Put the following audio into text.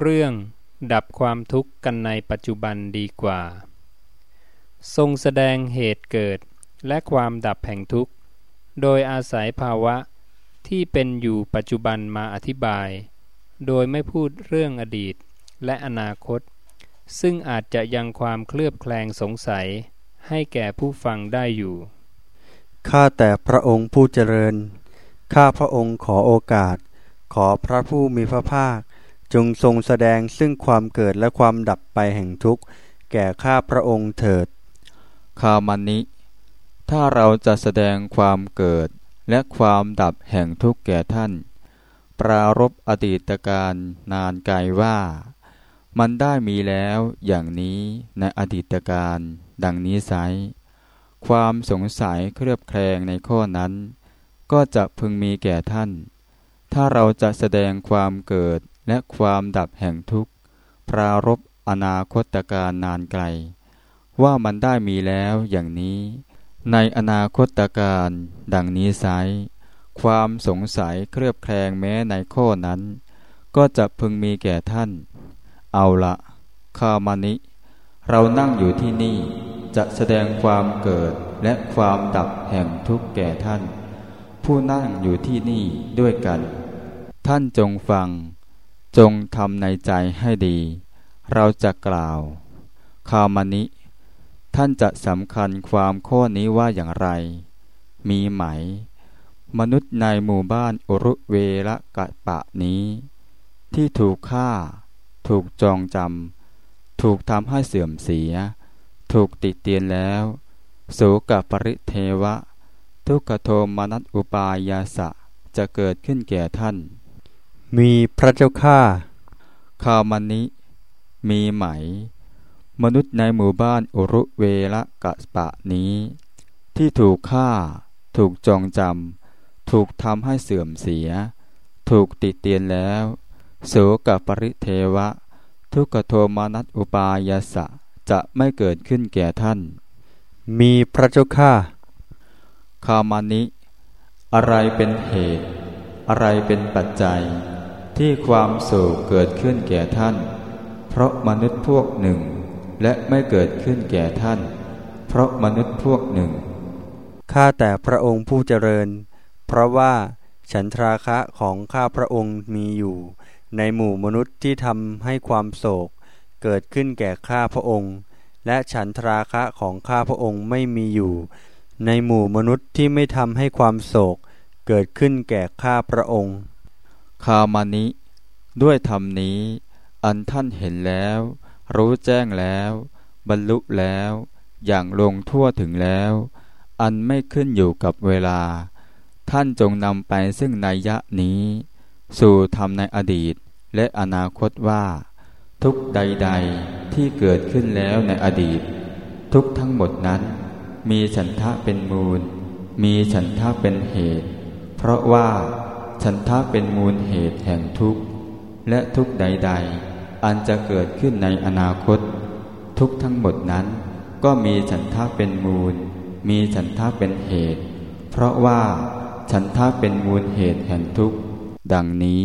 เรื่องดับความทุกข์กันในปัจจุบันดีกว่า ทรงแสดงเหตุเกิดและความดับแห่งทุกข์ โดยอาศัยภาวะที่เป็นอยู่ปัจจุบันมาอธิบาย โดยไม่พูดเรื่องอดีตและอนาคต ซึ่งอาจจะยังความเคลือบแคลงสงสัยให้แก่ผู้ฟังได้อยู่ ข้าแต่พระองค์ผู้เจริญ ข้าพระองค์ขอโอกาส ขอพระผู้มีพระภาค จงทรงแสดงซึ่งความเกิดและความดับไปแห่งทุกข์ แก่ข้าพระองค์เถิด คามันนิ ถ้าเราจะแสดงความเกิดและความดับแห่งทุกข์แก่ท่าน ปรารบอดีตการนานไกลว่า มันได้มีแล้วอย่างนี้ในอดีตการดังนี้ไซความสงสัยเครือบแคลงในข้อนั้น ก็จะพึงมีแก่ท่าน ถ้าเราจะแสดงความเกิด และความดับแห่งทุกข์ ปรารบอนาคตการนานไกล ว่ามันได้มีแล้วอย่างนี้ ในอนาคตการดังนี้ไซความสงสัยเครือบแคลงแม้ในข้อนั้น ก็จะพึงมีแก่ท่าน เอาละคามานิ เรานั่งอยู่ที่นี่ จะแสดงความเกิดและความดับแห่งทุกข์แก่ท่าน ผู้นั่งอยู่ที่นี่ด้วยกัน ท่านจงฟัง จงทำในใจให้ดี เราจะกล่าว คามานิ ท่านจะสำคัญความข้อนี้ว่าอย่างไร มีไหม มนุษย์ในหมู่บ้านอุรุเวรกะปะนี้ ที่ถูกฆ่า ถูกจองจำถูกทำให้เสื่อมเสีย ถูกติดเตียนแล้วโสกปริเทวะ ทุกขโทมนัสอุปายาสะจะเกิดขึ้นแก่ท่าน มีพระเจ้าข้าข่าวมันนี้ มีไหม มนุษย์ในหมู่บ้านอุรุเวละกะปะนี้ ที่ถูกฆ่า ถูกจองจำถูกทำให้เสื่อมเสีย ถูกติเตียนแล้วโสกปริเทวะ ทุกขโทมนัสอุปายาสะจะไม่เกิดขึ้นแก่ท่าน มีพระเจ้าข้าคามานิ อะไรเป็นเหตุ อะไรเป็นปัจจัย ที่ความโศกเกิดขึ้นแก่ท่าน เพราะมนุษย์พวกหนึ่ง และไม่เกิดขึ้นแก่ท่าน เพราะมนุษย์พวกหนึ่ง ข้าแต่พระองค์ผู้เจริญ เพราะว่าฉันทราคะของข้าพระองค์มีอยู่ ในหมู่มนุษย์ที่ทำให้ความโศก เกิดขึ้นแก่ข้าพระองค์ และฉันทราคะของข้าพระองค์ไม่มีอยู่ ในหมู่มนุษย์ที่ไม่ทำให้ความโศก เกิดขึ้นแก่ข้าพระองค์ คามานิ ด้วยธรรมนี้ อันท่านเห็นแล้ว รู้แจ้งแล้ว บรรลุแล้ว อย่างลงทั่วถึงแล้ว อันไม่ขึ้นอยู่กับเวลา ท่านจงนำไปซึ่งนัยยะนี้ สู่ธรรมในอดีตและอนาคตว่า ทุกใด ๆที่เกิดขึ้นแล้วในอดีต ทุกทั้งหมดนั้น มีฉันทะเป็นมูล มีฉันทะเป็นเหตุ เพราะว่า ฉันทะเป็นมูลเหตุแห่งทุกข์ และทุกใด ๆ อันจะเกิดขึ้นในอนาคต ทุกทั้งหมดนั้น ก็มีฉันทะเป็นมูล มีฉันทะเป็นเหตุ เพราะว่าฉันทะเป็นมูลเหตุแห่งทุกข์ ดังนี้